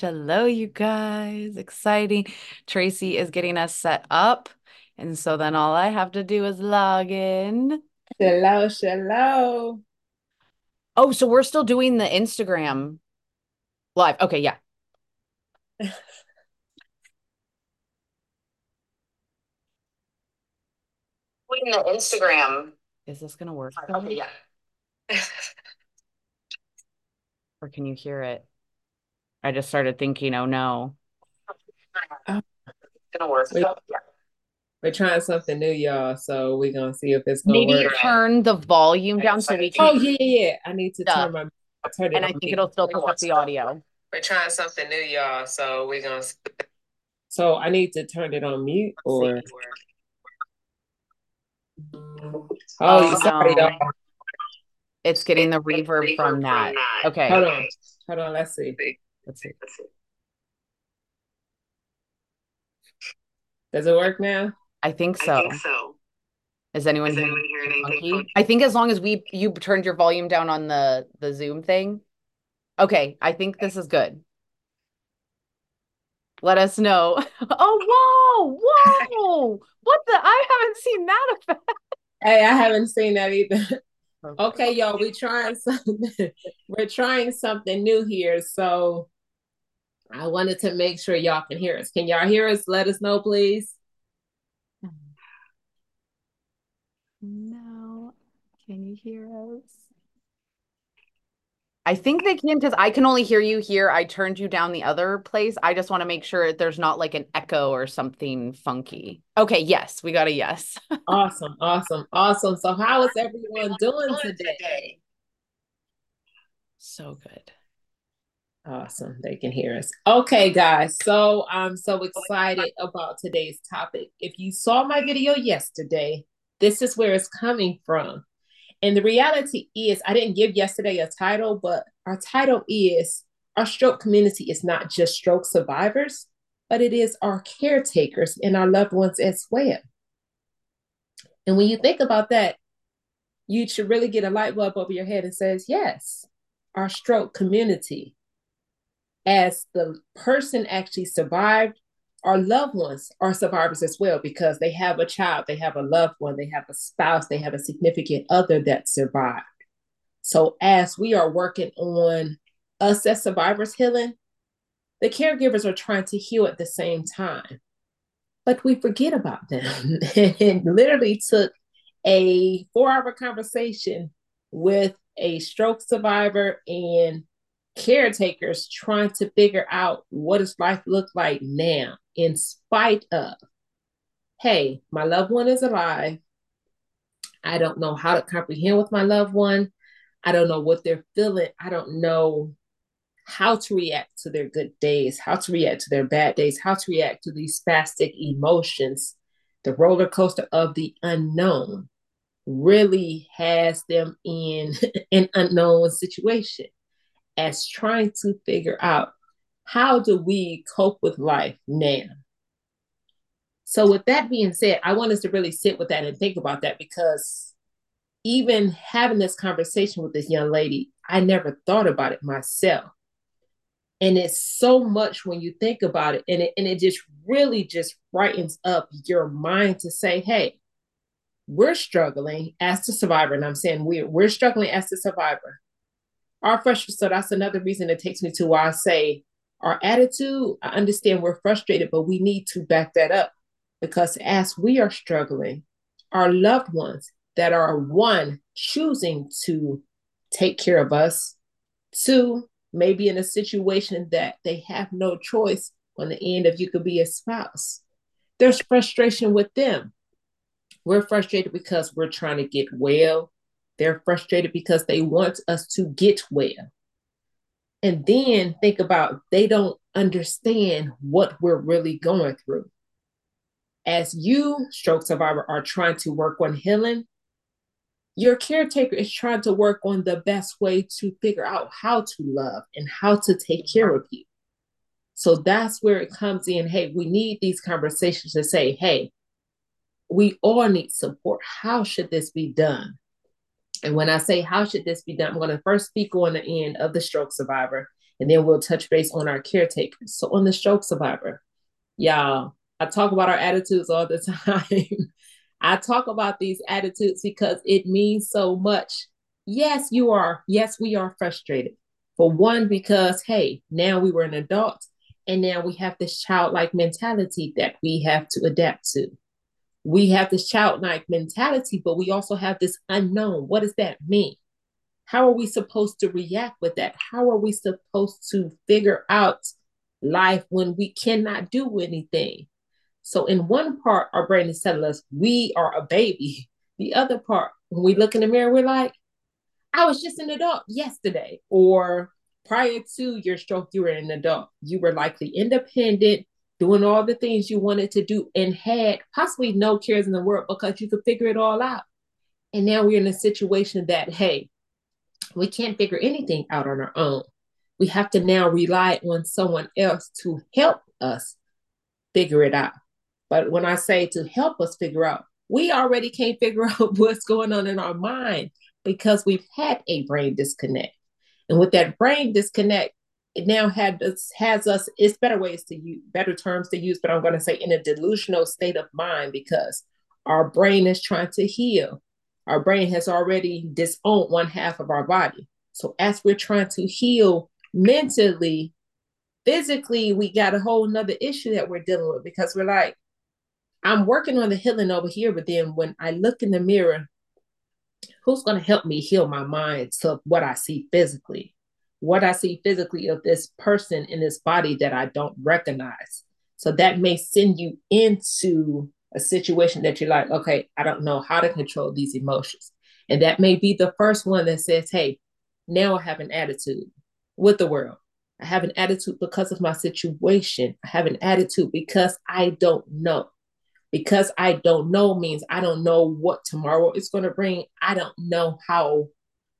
Hello, you guys. Exciting. Tracey is getting us set up. And so then all I have to do is log in. Hello, hello. Oh, so we're still doing the Instagram live. Okay, yeah. Doing the Instagram. Is this gonna work? Okay, yeah. or can you hear it? I just started thinking, oh no. Oh. Gonna work. We, we're trying something new, y'all. So we're gonna see if it's gonna Maybe work. turn the volume down so we can. Oh yeah, yeah, yeah. I need to turn my. Turn and I think it'll still pick up the audio. We're trying something new, y'all. So we're gonna. So I need to turn it on mute or. Oh, oh sorry, no. y'all. It's getting the reverb from that. Okay. Hold on. Hold on. Let's see. Let's see. Does it work now? I think so. I think so. Is anyone, Is anyone hearing anything funky? I think as long as we you turned your volume down on the the Zoom thing. Okay, I think this is good. Let us know. Oh, whoa, whoa! what the? I haven't seen that effect. Hey, I haven't seen that either. Okay, okay y'all, we trying something. We're trying something new here, so I wanted to make sure y'all can hear us. Can y'all hear us? Let us know, please. No. Can you hear us? I think they can because I can only hear you here. I turned you down the other place. I just want to make sure there's not like an echo or something funky. Okay, yes, we got a yes. awesome, awesome, awesome. So, how is everyone doing today? So good. Awesome. They can hear us. Okay, guys. So I'm so excited about today's topic. If you saw my video yesterday, this is where it's coming from. And the reality is, I didn't give yesterday a title, but our title is Our Stroke Community is not just stroke survivors, but it is our caretakers and our loved ones as well. And when you think about that, you should really get a light bulb over your head and says, yes, our stroke community as the person actually survived, our loved ones are survivors as well because they have a child, they have a loved one, they have a spouse, they have a significant other that survived. So, as we are working on us as survivors healing, the caregivers are trying to heal at the same time. But we forget about them and literally took a four hour conversation with a stroke survivor and caretakers trying to figure out what does life look like now in spite of hey my loved one is alive. I don't know how to comprehend with my loved one. I don't know what they're feeling. I don't know how to react to their good days how to react to their bad days how to react to these spastic emotions. The roller coaster of the unknown really has them in an unknown situation as trying to figure out how do we cope with life now? So, with that being said, I want us to really sit with that and think about that because even having this conversation with this young lady, I never thought about it myself. And it's so much when you think about it, and it, and it just really just brightens up your mind to say, hey, we're struggling as the survivor. And I'm saying we're, we're struggling as the survivor our frustration. So that's another reason it takes me to why I say our attitude. I understand we're frustrated, but we need to back that up because as we are struggling, our loved ones that are one choosing to take care of us, two maybe in a situation that they have no choice on the end of you could be a spouse. There's frustration with them. We're frustrated because we're trying to get well they're frustrated because they want us to get well. And then think about they don't understand what we're really going through. As you, stroke survivor, are trying to work on healing, your caretaker is trying to work on the best way to figure out how to love and how to take care of you. So that's where it comes in. Hey, we need these conversations to say, hey, we all need support. How should this be done? And when I say, how should this be done? I'm going to first speak on the end of the stroke survivor. and then we'll touch base on our caretakers. So on the stroke survivor, y'all, I talk about our attitudes all the time. I talk about these attitudes because it means so much. Yes, you are. Yes, we are frustrated. For one, because hey, now we were an adult and now we have this childlike mentality that we have to adapt to. We have this childlike mentality, but we also have this unknown. What does that mean? How are we supposed to react with that? How are we supposed to figure out life when we cannot do anything? So, in one part, our brain is telling us we are a baby. The other part, when we look in the mirror, we're like, I was just an adult yesterday. Or prior to your stroke, you were an adult. You were likely independent, doing all the things you wanted to do, and had possibly no cares in the world because you could figure it all out. And now we're in a situation that, hey, we can't figure anything out on our own. We have to now rely on someone else to help us figure it out. But when I say to help us figure out, we already can't figure out what's going on in our mind because we've had a brain disconnect. And with that brain disconnect, it now had has us, it's better ways to use, better terms to use, but I'm going to say in a delusional state of mind because our brain is trying to heal. Our brain has already disowned one half of our body. So as we're trying to heal mentally, physically, we got a whole nother issue that we're dealing with because we're like, I'm working on the healing over here, but then when I look in the mirror, who's going to help me heal my mind to what I see physically? What I see physically of this person in this body that I don't recognize. So that may send you into a situation that you're like, okay, I don't know how to control these emotions. And that may be the first one that says, hey, now I have an attitude with the world. I have an attitude because of my situation. I have an attitude because I don't know because I don't know means I don't know what tomorrow is going to bring. I don't know how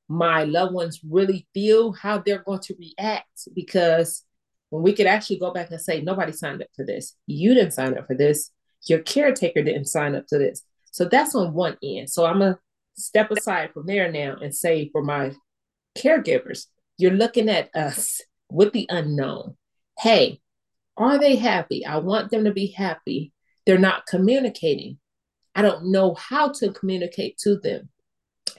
my loved ones really feel, how they're going to react. Because when we could actually go back and say, nobody signed up for this, you didn't sign up for this, your caretaker didn't sign up to this. So that's on one end. So I'm going to step aside from there now and say, for my caregivers, you're looking at us with the unknown. Hey, are they happy? I want them to be happy they're not communicating. I don't know how to communicate to them.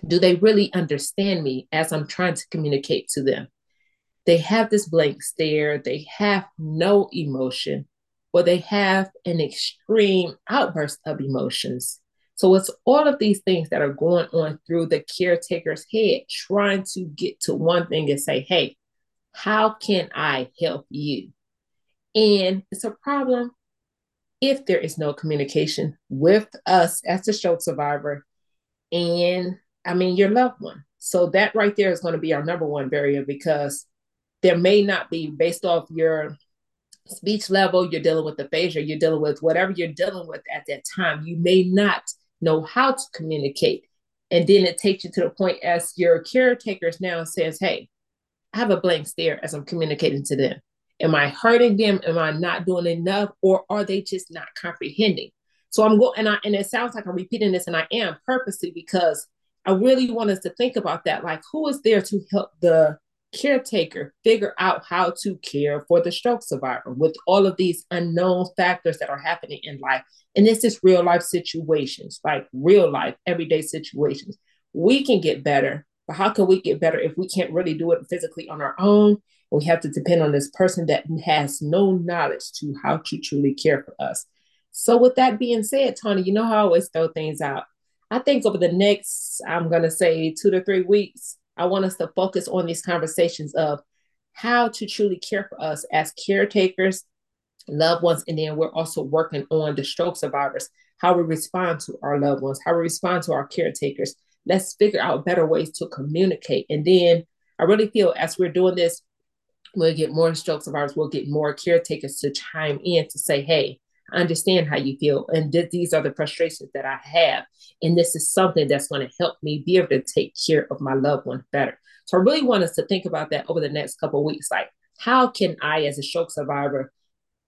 Do they really understand me as I'm trying to communicate to them? They have this blank stare, they have no emotion, or they have an extreme outburst of emotions. So it's all of these things that are going on through the caretaker's head, trying to get to one thing and say, hey, how can I help you? And it's a problem if there is no communication with us as a stroke survivor and I mean your loved one. So that right there is going to be our number one barrier because there may not be based off your speech level, you're dealing with aphasia, you're dealing with whatever you're dealing with at that time. You may not know how to communicate. And then it takes you to the point as your caretakers now says, Hey, I have a blank stare as I'm communicating to them. Am I hurting them? Am I not doing enough? Or are they just not comprehending? So I'm going, and I, and it sounds like I'm repeating this, and I am purposely because I really want us to think about that. Like, who is there to help the caretaker figure out how to care for the stroke survivor with all of these unknown factors that are happening in life? And this is real life situations, like real life, everyday situations. We can get better, but how can we get better if we can't really do it physically on our own? We have to depend on this person that has no knowledge to how to truly care for us. So, with that being said, Tawnie, you know how I always throw things out. I think over the next, I'm going to say two to three weeks, I want us to focus on these conversations of how to truly care for us as caretakers, loved ones, and then we're also working on the stroke survivors, how we respond to our loved ones, how we respond to our caretakers. Let's figure out better ways to communicate. And then I really feel as we're doing this, we'll get more stroke survivors, we'll get more caretakers to chime in to say, hey, I understand how you feel. And th- these are the frustrations that I have. And this is something that's going to help me be able to take care of my loved one better. So I really want us to think about that over the next couple weeks. Like, how can I, as a stroke survivor,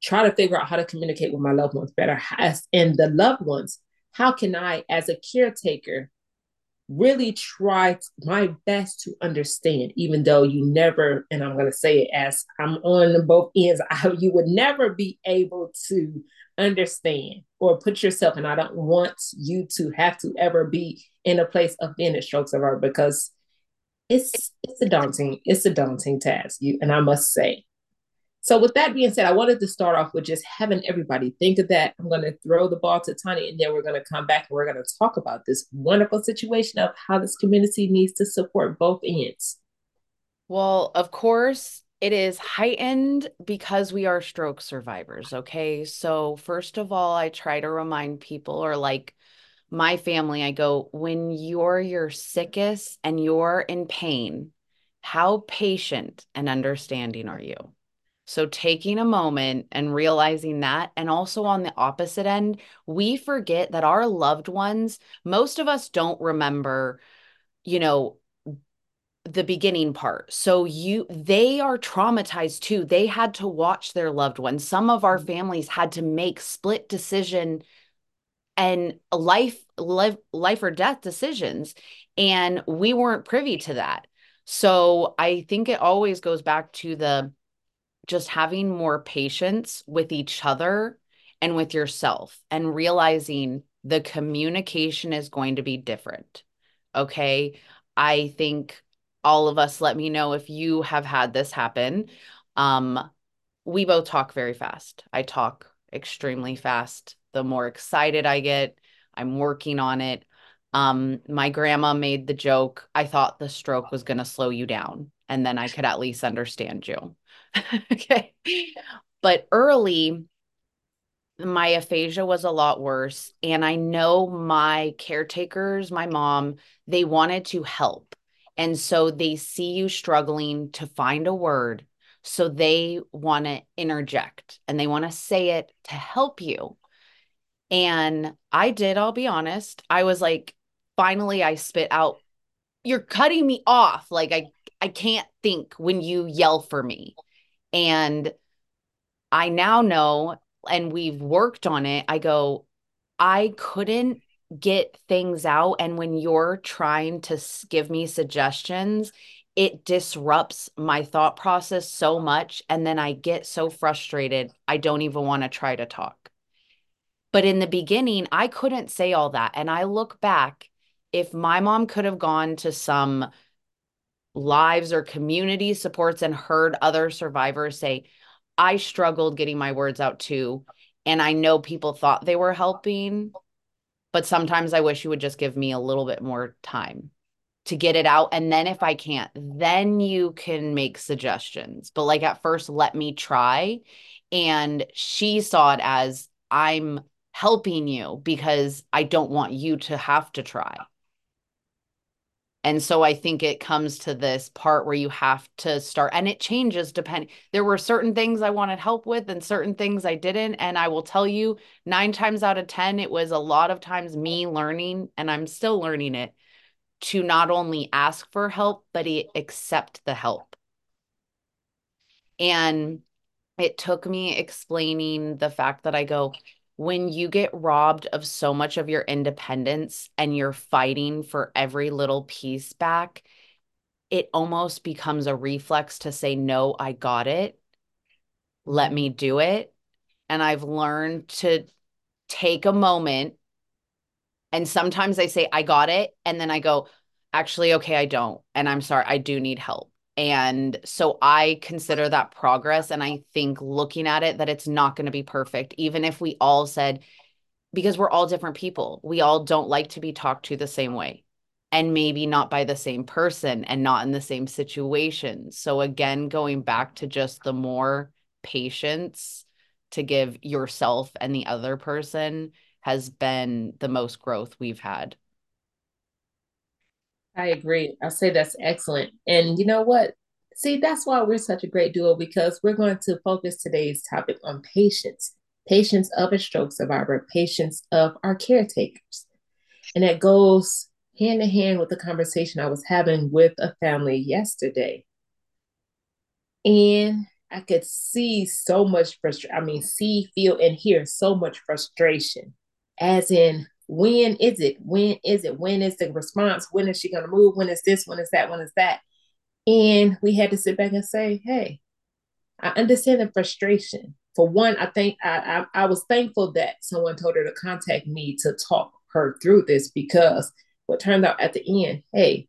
try to figure out how to communicate with my loved ones better? As, and the loved ones, how can I, as a caretaker, really try my best to understand, even though you never, and I'm going to say it as I'm on both ends, I, you would never be able to understand or put yourself, and I don't want you to have to ever be in a place of being a stroke survivor because it's it's a daunting it's a daunting task. You and I must say, so, with that being said, I wanted to start off with just having everybody think of that. I'm going to throw the ball to Tawnie, and then we're going to come back and we're going to talk about this wonderful situation of how this community needs to support both ends. Well, of course, it is heightened because we are stroke survivors. Okay. So, first of all, I try to remind people, or like my family, I go, when you're your sickest and you're in pain, how patient and understanding are you? So, taking a moment and realizing that, and also on the opposite end, we forget that our loved ones, most of us don't remember, you know, the beginning part. So you they are traumatized too. They had to watch their loved ones. Some of our mm-hmm. families had to make split decision and life life life or death decisions and we weren't privy to that. So I think it always goes back to the just having more patience with each other and with yourself and realizing the communication is going to be different. Okay. I think all of us let me know if you have had this happen. Um, we both talk very fast. I talk extremely fast. The more excited I get, I'm working on it. Um, my grandma made the joke, I thought the stroke was going to slow you down, and then I could at least understand you. okay. But early, my aphasia was a lot worse. And I know my caretakers, my mom, they wanted to help. And so they see you struggling to find a word. So they want to interject and they want to say it to help you. And I did, I'll be honest. I was like, finally, I spit out, You're cutting me off. Like, I, I can't think when you yell for me. And I now know, and we've worked on it. I go, I couldn't get things out. And when you're trying to give me suggestions, it disrupts my thought process so much. And then I get so frustrated, I don't even want to try to talk. But in the beginning, I couldn't say all that. And I look back, if my mom could have gone to some lives or community supports and heard other survivors say, I struggled getting my words out too. And I know people thought they were helping, but sometimes I wish you would just give me a little bit more time to get it out. And then if I can't, then you can make suggestions. But like at first, let me try. And she saw it as I'm helping you because I don't want you to have to try. And so I think it comes to this part where you have to start, and it changes depending. There were certain things I wanted help with, and certain things I didn't. And I will tell you, nine times out of 10, it was a lot of times me learning, and I'm still learning it to not only ask for help, but accept the help. And it took me explaining the fact that I go, when you get robbed of so much of your independence and you're fighting for every little piece back, it almost becomes a reflex to say, No, I got it. Let me do it. And I've learned to take a moment. And sometimes I say, I got it. And then I go, Actually, okay, I don't. And I'm sorry, I do need help. And so I consider that progress. And I think looking at it, that it's not going to be perfect, even if we all said, because we're all different people, we all don't like to be talked to the same way and maybe not by the same person and not in the same situation. So, again, going back to just the more patience to give yourself and the other person has been the most growth we've had. I agree. I say that's excellent. And you know what? See, that's why we're such a great duo because we're going to focus today's topic on patience patience of a stroke survivor, patience of our caretakers. And that goes hand in hand with the conversation I was having with a family yesterday. And I could see so much frustration. I mean, see, feel, and hear so much frustration, as in when is it? When is it? When is the response? When is she going to move? When is this? When is that? When is that? And we had to sit back and say, hey, I understand the frustration. For one, I think I, I, I was thankful that someone told her to contact me to talk her through this because what turned out at the end, hey,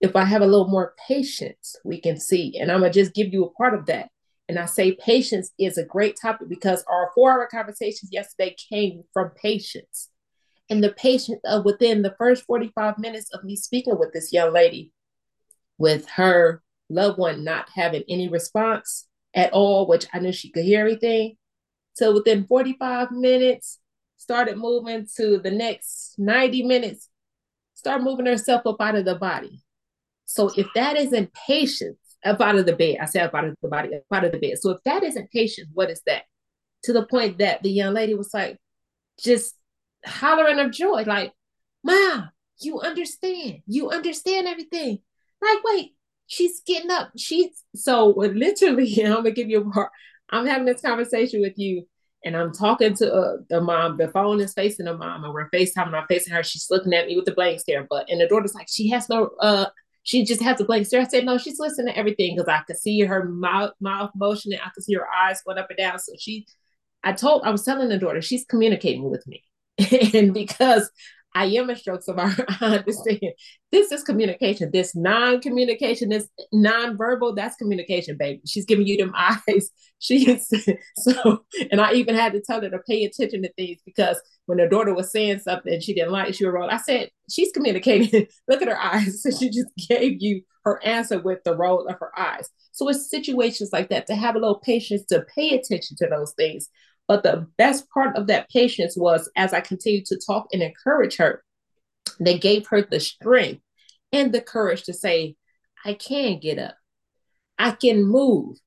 if I have a little more patience, we can see. And I'm gonna just give you a part of that. And I say patience is a great topic because our four hour conversations yesterday came from patience and the patient uh, within the first 45 minutes of me speaking with this young lady with her loved one not having any response at all which i knew she could hear everything. So within 45 minutes started moving to the next 90 minutes start moving herself up out of the body. So if that isn't patience up out of the bed i said up out of the body up out of the bed. So if that isn't patience what is that? To the point that the young lady was like just hollering of joy, like, Mom, you understand. You understand everything. Like, wait, she's getting up. She's so literally, I'm gonna give you a part. I'm having this conversation with you, and I'm talking to uh, the mom. The phone is facing the mom, and we're FaceTiming. I'm facing her. She's looking at me with the blank stare. But and the daughter's like, she has no uh she just has a blank stare. I said, no, she's listening to everything because I could see her mouth mouth motioning. I could see her eyes going up and down. So she I told I was telling the daughter, she's communicating with me. and because I am a stroke survivor, I understand this is communication. This non-communication, this non-verbal, that's communication, baby. She's giving you them eyes. She's so, and I even had to tell her to pay attention to things because when her daughter was saying something she didn't like, she was wrong. I said, she's communicating. Look at her eyes. So she just gave you her answer with the roll of her eyes. So it's situations like that to have a little patience to pay attention to those things but the best part of that patience was as I continued to talk and encourage her, they gave her the strength and the courage to say, I can get up. I can move.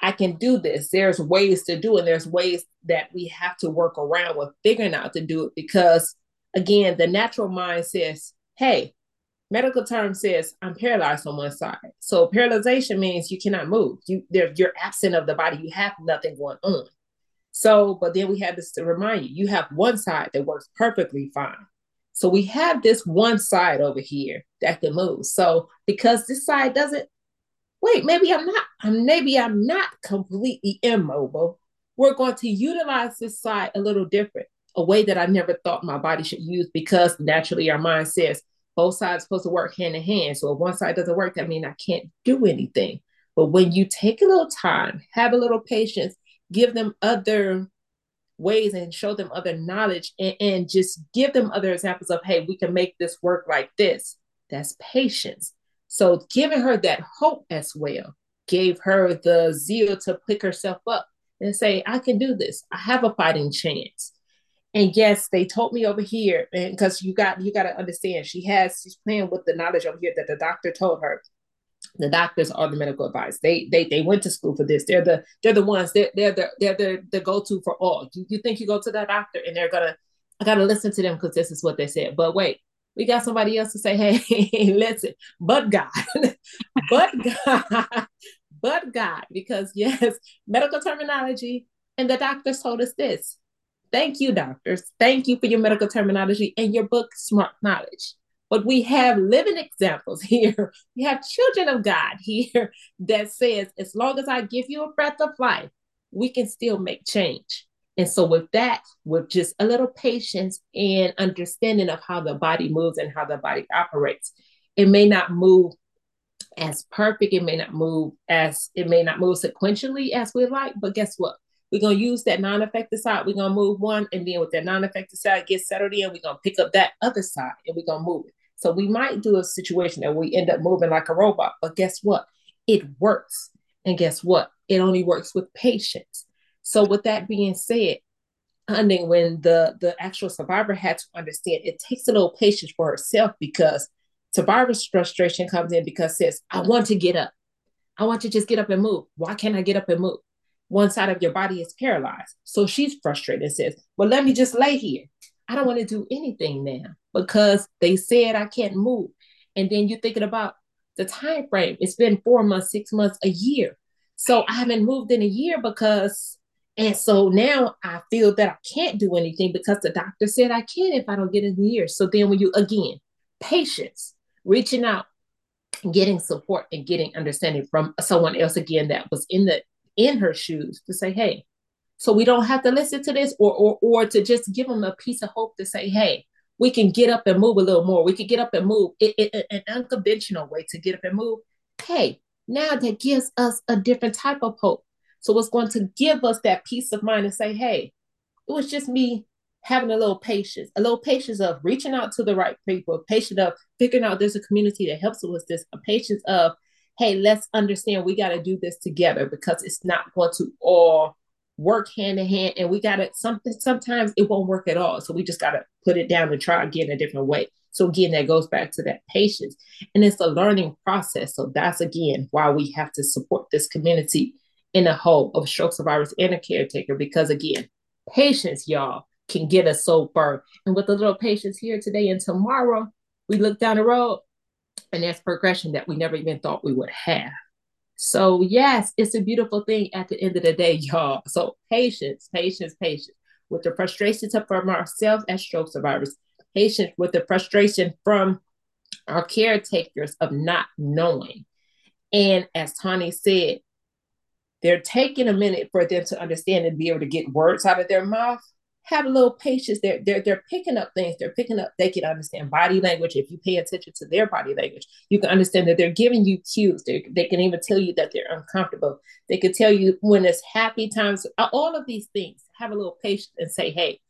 I can do this. There's ways to do it. There's ways that we have to work around with figuring out to do it because, again, the natural mind says, hey, medical term says I'm paralyzed on one side. So paralyzation means you cannot move. You, you're absent of the body. You have nothing going on. So, but then we had this to remind you, you have one side that works perfectly fine. So we have this one side over here that can move. So because this side doesn't, wait, maybe I'm not, maybe I'm not completely immobile. We're going to utilize this side a little different, a way that I never thought my body should use because naturally our mind says both sides supposed to work hand in hand. So if one side doesn't work, that means I can't do anything. But when you take a little time, have a little patience, give them other ways and show them other knowledge and, and just give them other examples of, hey, we can make this work like this. That's patience. So giving her that hope as well gave her the zeal to pick herself up and say, I can do this. I have a fighting chance. And yes, they told me over here, and because you got you got to understand, she has she's playing with the knowledge over here that the doctor told her the doctors are the medical advice. They they they went to school for this. They're the they're the ones. They're they're the they're the, the go to for all. You, you think you go to that doctor and they're gonna I gotta listen to them because this is what they said. But wait, we got somebody else to say, hey, listen, but God, but God, but God, because yes, medical terminology and the doctors told us this. Thank you, doctors. Thank you for your medical terminology and your book, Smart Knowledge. But we have living examples here. We have children of God here that says, as long as I give you a breath of life, we can still make change. And so, with that, with just a little patience and understanding of how the body moves and how the body operates, it may not move as perfect, it may not move as it may not move sequentially as we like, but guess what? We're gonna use that non-affected side. We're gonna move one, and then with that non-affected side get settled in, we're gonna pick up that other side and we're gonna move it. So we might do a situation that we end up moving like a robot, but guess what? It works. And guess what? It only works with patience. So with that being said, honey, when the the actual survivor had to understand, it takes a little patience for herself because survivor's frustration comes in because says, I want to get up. I want to just get up and move. Why can't I get up and move? One side of your body is paralyzed. So she's frustrated and says, Well, let me just lay here. I don't want to do anything now because they said I can't move. And then you're thinking about the time frame. It's been four months, six months, a year. So I haven't moved in a year because And so now I feel that I can't do anything because the doctor said I can if I don't get in the year. So then when you again, patience, reaching out, getting support and getting understanding from someone else again that was in the in her shoes to say, hey, so we don't have to listen to this or or or to just give them a piece of hope to say, hey, we can get up and move a little more. We can get up and move it, it, an unconventional way to get up and move. Hey, now that gives us a different type of hope. So it's going to give us that peace of mind and say, hey, it was just me having a little patience, a little patience of reaching out to the right people, patience of figuring out there's a community that helps us with this, a patience of, hey, let's understand we got to do this together because it's not going to all work hand in hand and we got to something sometimes it won't work at all. So we just got to put it down and try again a different way. So again that goes back to that patience. And it's a learning process. So that's again why we have to support this community in a whole of stroke survivors and a caretaker because again patience y'all can get us so far. And with a little patience here today and tomorrow we look down the road and there's progression that we never even thought we would have so, yes, it's a beautiful thing at the end of the day, y'all. So, patience, patience, patience with the frustrations from ourselves as stroke survivors, patience with the frustration from our caretakers of not knowing. And as Tawnie said, they're taking a minute for them to understand and be able to get words out of their mouth have a little patience. They're they're they're picking up things. They're picking up. They can understand body language. If you pay attention to their body language, you can understand that they're giving you cues. They they can even tell you that they're uncomfortable. They can tell you when it's happy times. All of these things. Have a little patience and say, hey,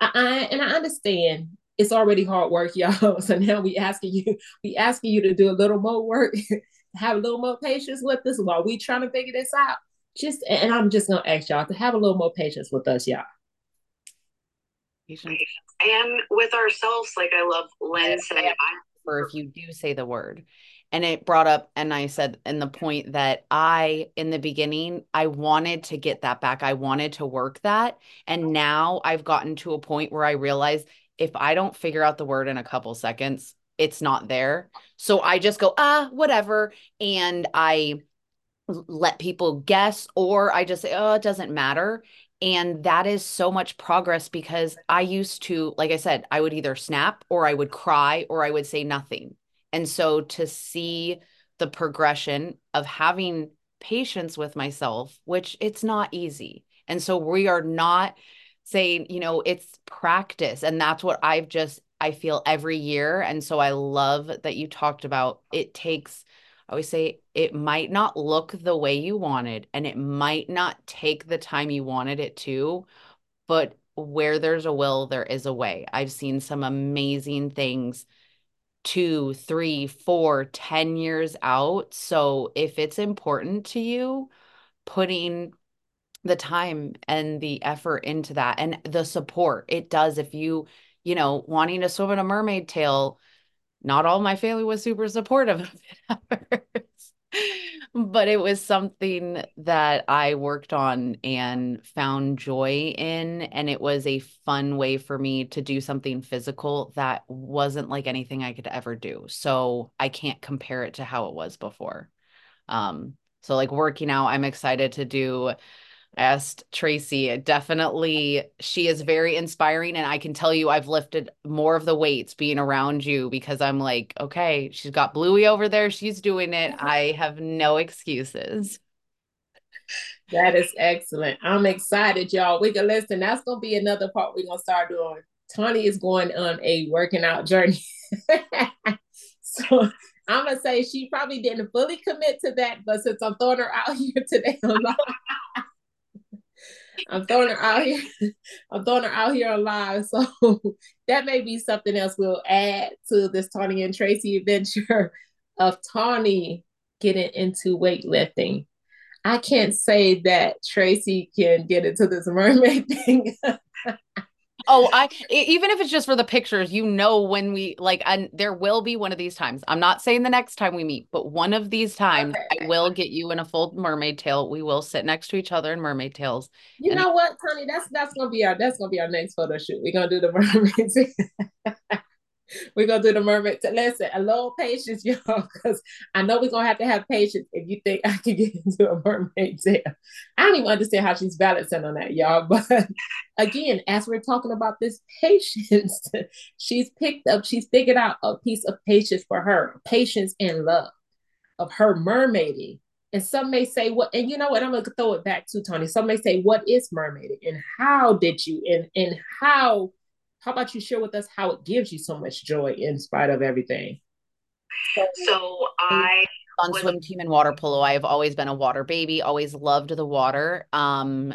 I, I and I understand it's already hard work, y'all. So now we asking you, we asking you to do a little more work, have a little more patience with us while we trying to figure this out. Just and I'm just gonna ask y'all to have a little more patience with us, y'all and with ourselves like i love lynn said or if you do say the word. And it brought up and i said in the point that i in the beginning i wanted to get that back. I wanted to work that. And now i've gotten to a point where i realize if i don't figure out the word in a couple seconds it's not there. So i just go ah whatever. And i let people guess or i just say oh it doesn't matter and that is so much progress because I used to, like I said, I would either snap or I would cry or I would say nothing. And so to see the progression of having patience with myself, which it's not easy. And so we are not saying, you know, it's practice. And that's what I've just, I feel every year. And so I love that you talked about it takes I always say it might not look the way you wanted and it might not take the time you wanted it to, but where there's a will, there is a way. I've seen some amazing things two, three, four, ten years out. So if it's important to you, putting the time and the effort into that and the support it does if you you know wanting to swim in a mermaid tail not all my family was super supportive of it but it was something that I worked on and found joy in. And it was a fun way for me to do something physical that wasn't like anything I could ever do. So I can't compare it to how it was before. Um, so like working out, I'm excited to do asked Tracey. Definitely, she is very inspiring. And I can tell you, I've lifted more of the weights being around you because I'm like, okay, she's got Bluey over there. She's doing it. I have no excuses. That is excellent. I'm excited, y'all. We can listen. That's going to be another part we're going to start doing. Tawnie is going on a working out journey. so I'm going to say she probably didn't fully commit to that, but since I'm throwing her out here today I'm throwing her out here. I'm throwing her out here alive. So that may be something else we'll add to this Tawnie and Tracey adventure of Tawnie getting into weightlifting. I can't say that Tracey can get into this mermaid thing. Oh, I even if it's just for the pictures, you know when we like and there will be one of these times. I'm not saying the next time we meet, but one of these times okay. I will get you in a full mermaid tail. We will sit next to each other in mermaid tails. You know what, Tawnie? That's that's gonna be our that's gonna be our next photo shoot. We're gonna do the mermaids. we're gonna do the mermaid. Listen, a little patience, y'all, because I know we're gonna have to have patience if you think I can get into a mermaid tail. I don't even understand how she's balancing on that, y'all. But again, as we're talking about this patience, she's picked up, she's figured out a piece of patience for her, patience and love of her mermaiding. And some may say, what, and you know what? I'm gonna throw it back to Tawnie. Some may say, what is mermaiding and how did you and and how how about you share with us how it gives you so much joy in spite of everything? So I on swim team and water polo. I have always been a water baby, always loved the water. Um,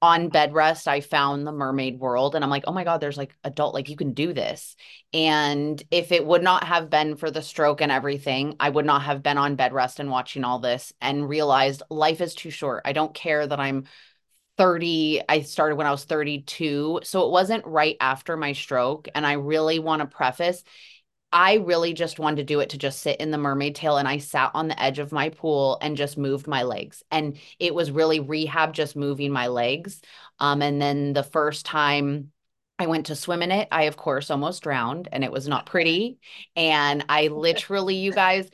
on bed rest, I found the mermaid world and I'm like, oh my God, there's like adult, like you can do this. And if it would not have been for the stroke and everything, I would not have been on bed rest and watching all this and realized life is too short. I don't care that I'm 30 i started when i was 32 so it wasn't right after my stroke and i really want to preface i really just wanted to do it to just sit in the mermaid tail and i sat on the edge of my pool and just moved my legs and it was really rehab just moving my legs um and then the first time I went to swim in it. I, of course, almost drowned and it was not pretty. And I literally, you guys,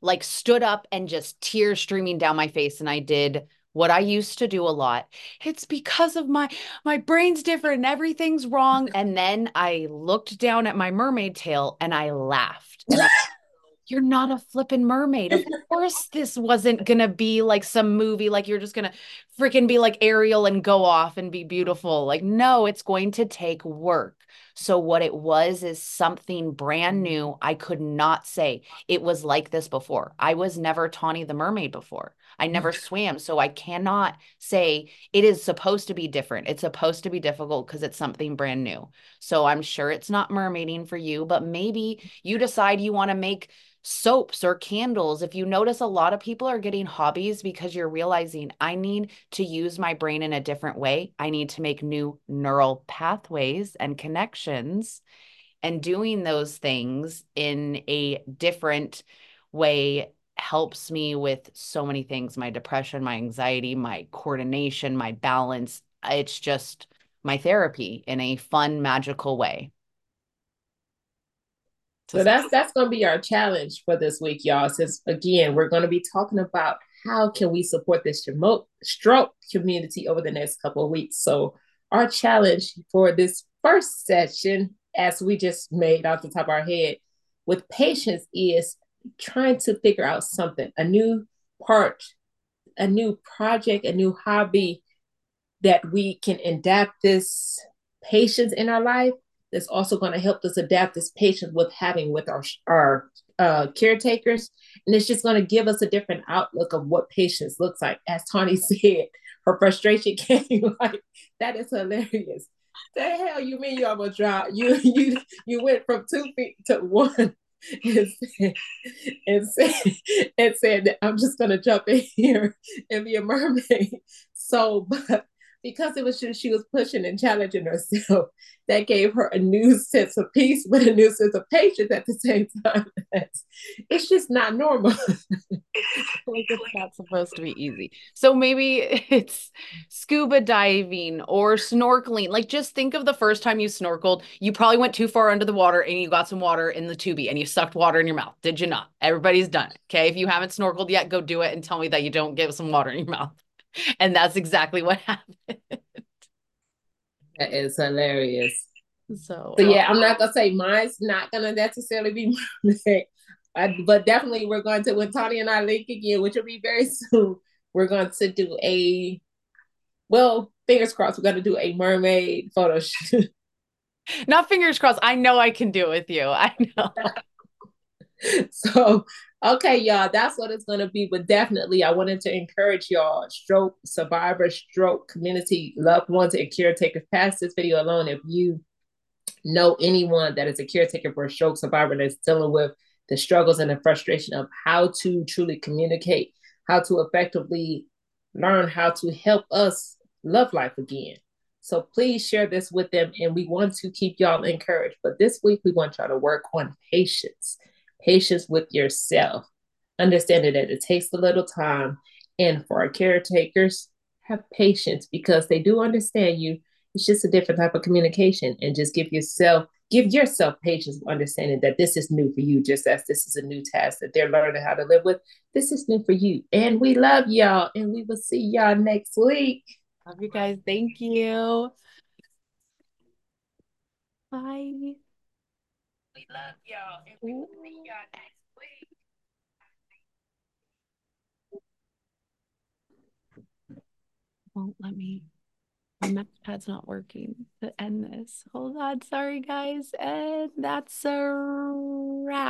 like stood up and just tears streaming down my face. And I did what I used to do a lot. It's because of my my brain's different and everything's wrong. And then I looked down at my mermaid tail and I laughed. And I, you're not a flippin' mermaid. Of course, this wasn't gonna be like some movie, like you're just gonna freaking be like Ariel and go off and be beautiful. Like, no, it's going to take work. So, what it was is something brand new. I could not say it was like this before. I was never Tawnie the mermaid before. I never swam. So I cannot say it is supposed to be different. It's supposed to be difficult because it's something brand new. So I'm sure it's not mermaiding for you, but maybe you decide you want to make soaps or candles. If you notice, a lot of people are getting hobbies because you're realizing I need to use my brain in a different way. I need to make new neural pathways and connections. And doing those things in a different way helps me with so many things my depression, my anxiety, my coordination, my balance. It's just my therapy in a fun, magical way. So that's that's going to be our challenge for this week, y'all. Since again, we're going to be talking about how can we support this remote stroke community over the next couple of weeks. So our challenge for this first session, as we just made off the top of our head, with patience is trying to figure out something, a new part, a new project, a new hobby that we can adapt this patience in our life that's also going to help us adapt this patience with having with our our uh, caretakers. And it's just going to give us a different outlook of what patience looks like. As Tawnie said her frustration came like that is hilarious. The hell you mean you almost drowned? You you you went from two feet to one. And said, and said, and said I'm just gonna jump in here and be a mermaid. So, but because it was just she was pushing and challenging herself, that gave her a new sense of peace, but a new sense of patience at the same time. it's just not normal. like it's not supposed to be easy. So maybe it's scuba diving or snorkeling. Like just think of the first time you snorkeled, you probably went too far under the water and you got some water in the tubie and you sucked water in your mouth. Did you not? Everybody's done it. Okay. If you haven't snorkeled yet, go do it and tell me that you don't get some water in your mouth. And that's exactly what happened. That is hilarious. So, so yeah, I'm not um, gonna say mine's not gonna necessarily be mermaid, I, but definitely we're going to when Tawnie and I link again, which will be very soon. We're going to do a well, fingers crossed. We're going to do a mermaid photo shoot. Not fingers crossed. I know I can do it with you. I know. so okay y'all that's what it's going to be but definitely i wanted to encourage y'all stroke survivor stroke community loved ones and caretakers. Pass this video alone if you know anyone that is a caretaker for a stroke survivor that's dealing with the struggles and the frustration of how to truly communicate how to effectively learn how to help us love life again. So please share this with them and we want to keep y'all encouraged. But this week we want y'all to work on patience patience with yourself, understanding that it takes a little time. And for our caretakers, have patience because they do understand you. It's just a different type of communication and just give yourself give yourself patience understanding that this is new for you, just as this is a new task that they're learning how to live with. This is new for you. And we love y'all. And we will see y'all next week. Love you guys. Thank you. Bye. Love y'all. And we will see y'all next week. Won't let me. My mouse pad's not working to end this. Hold on. Sorry, guys. And that's a wrap.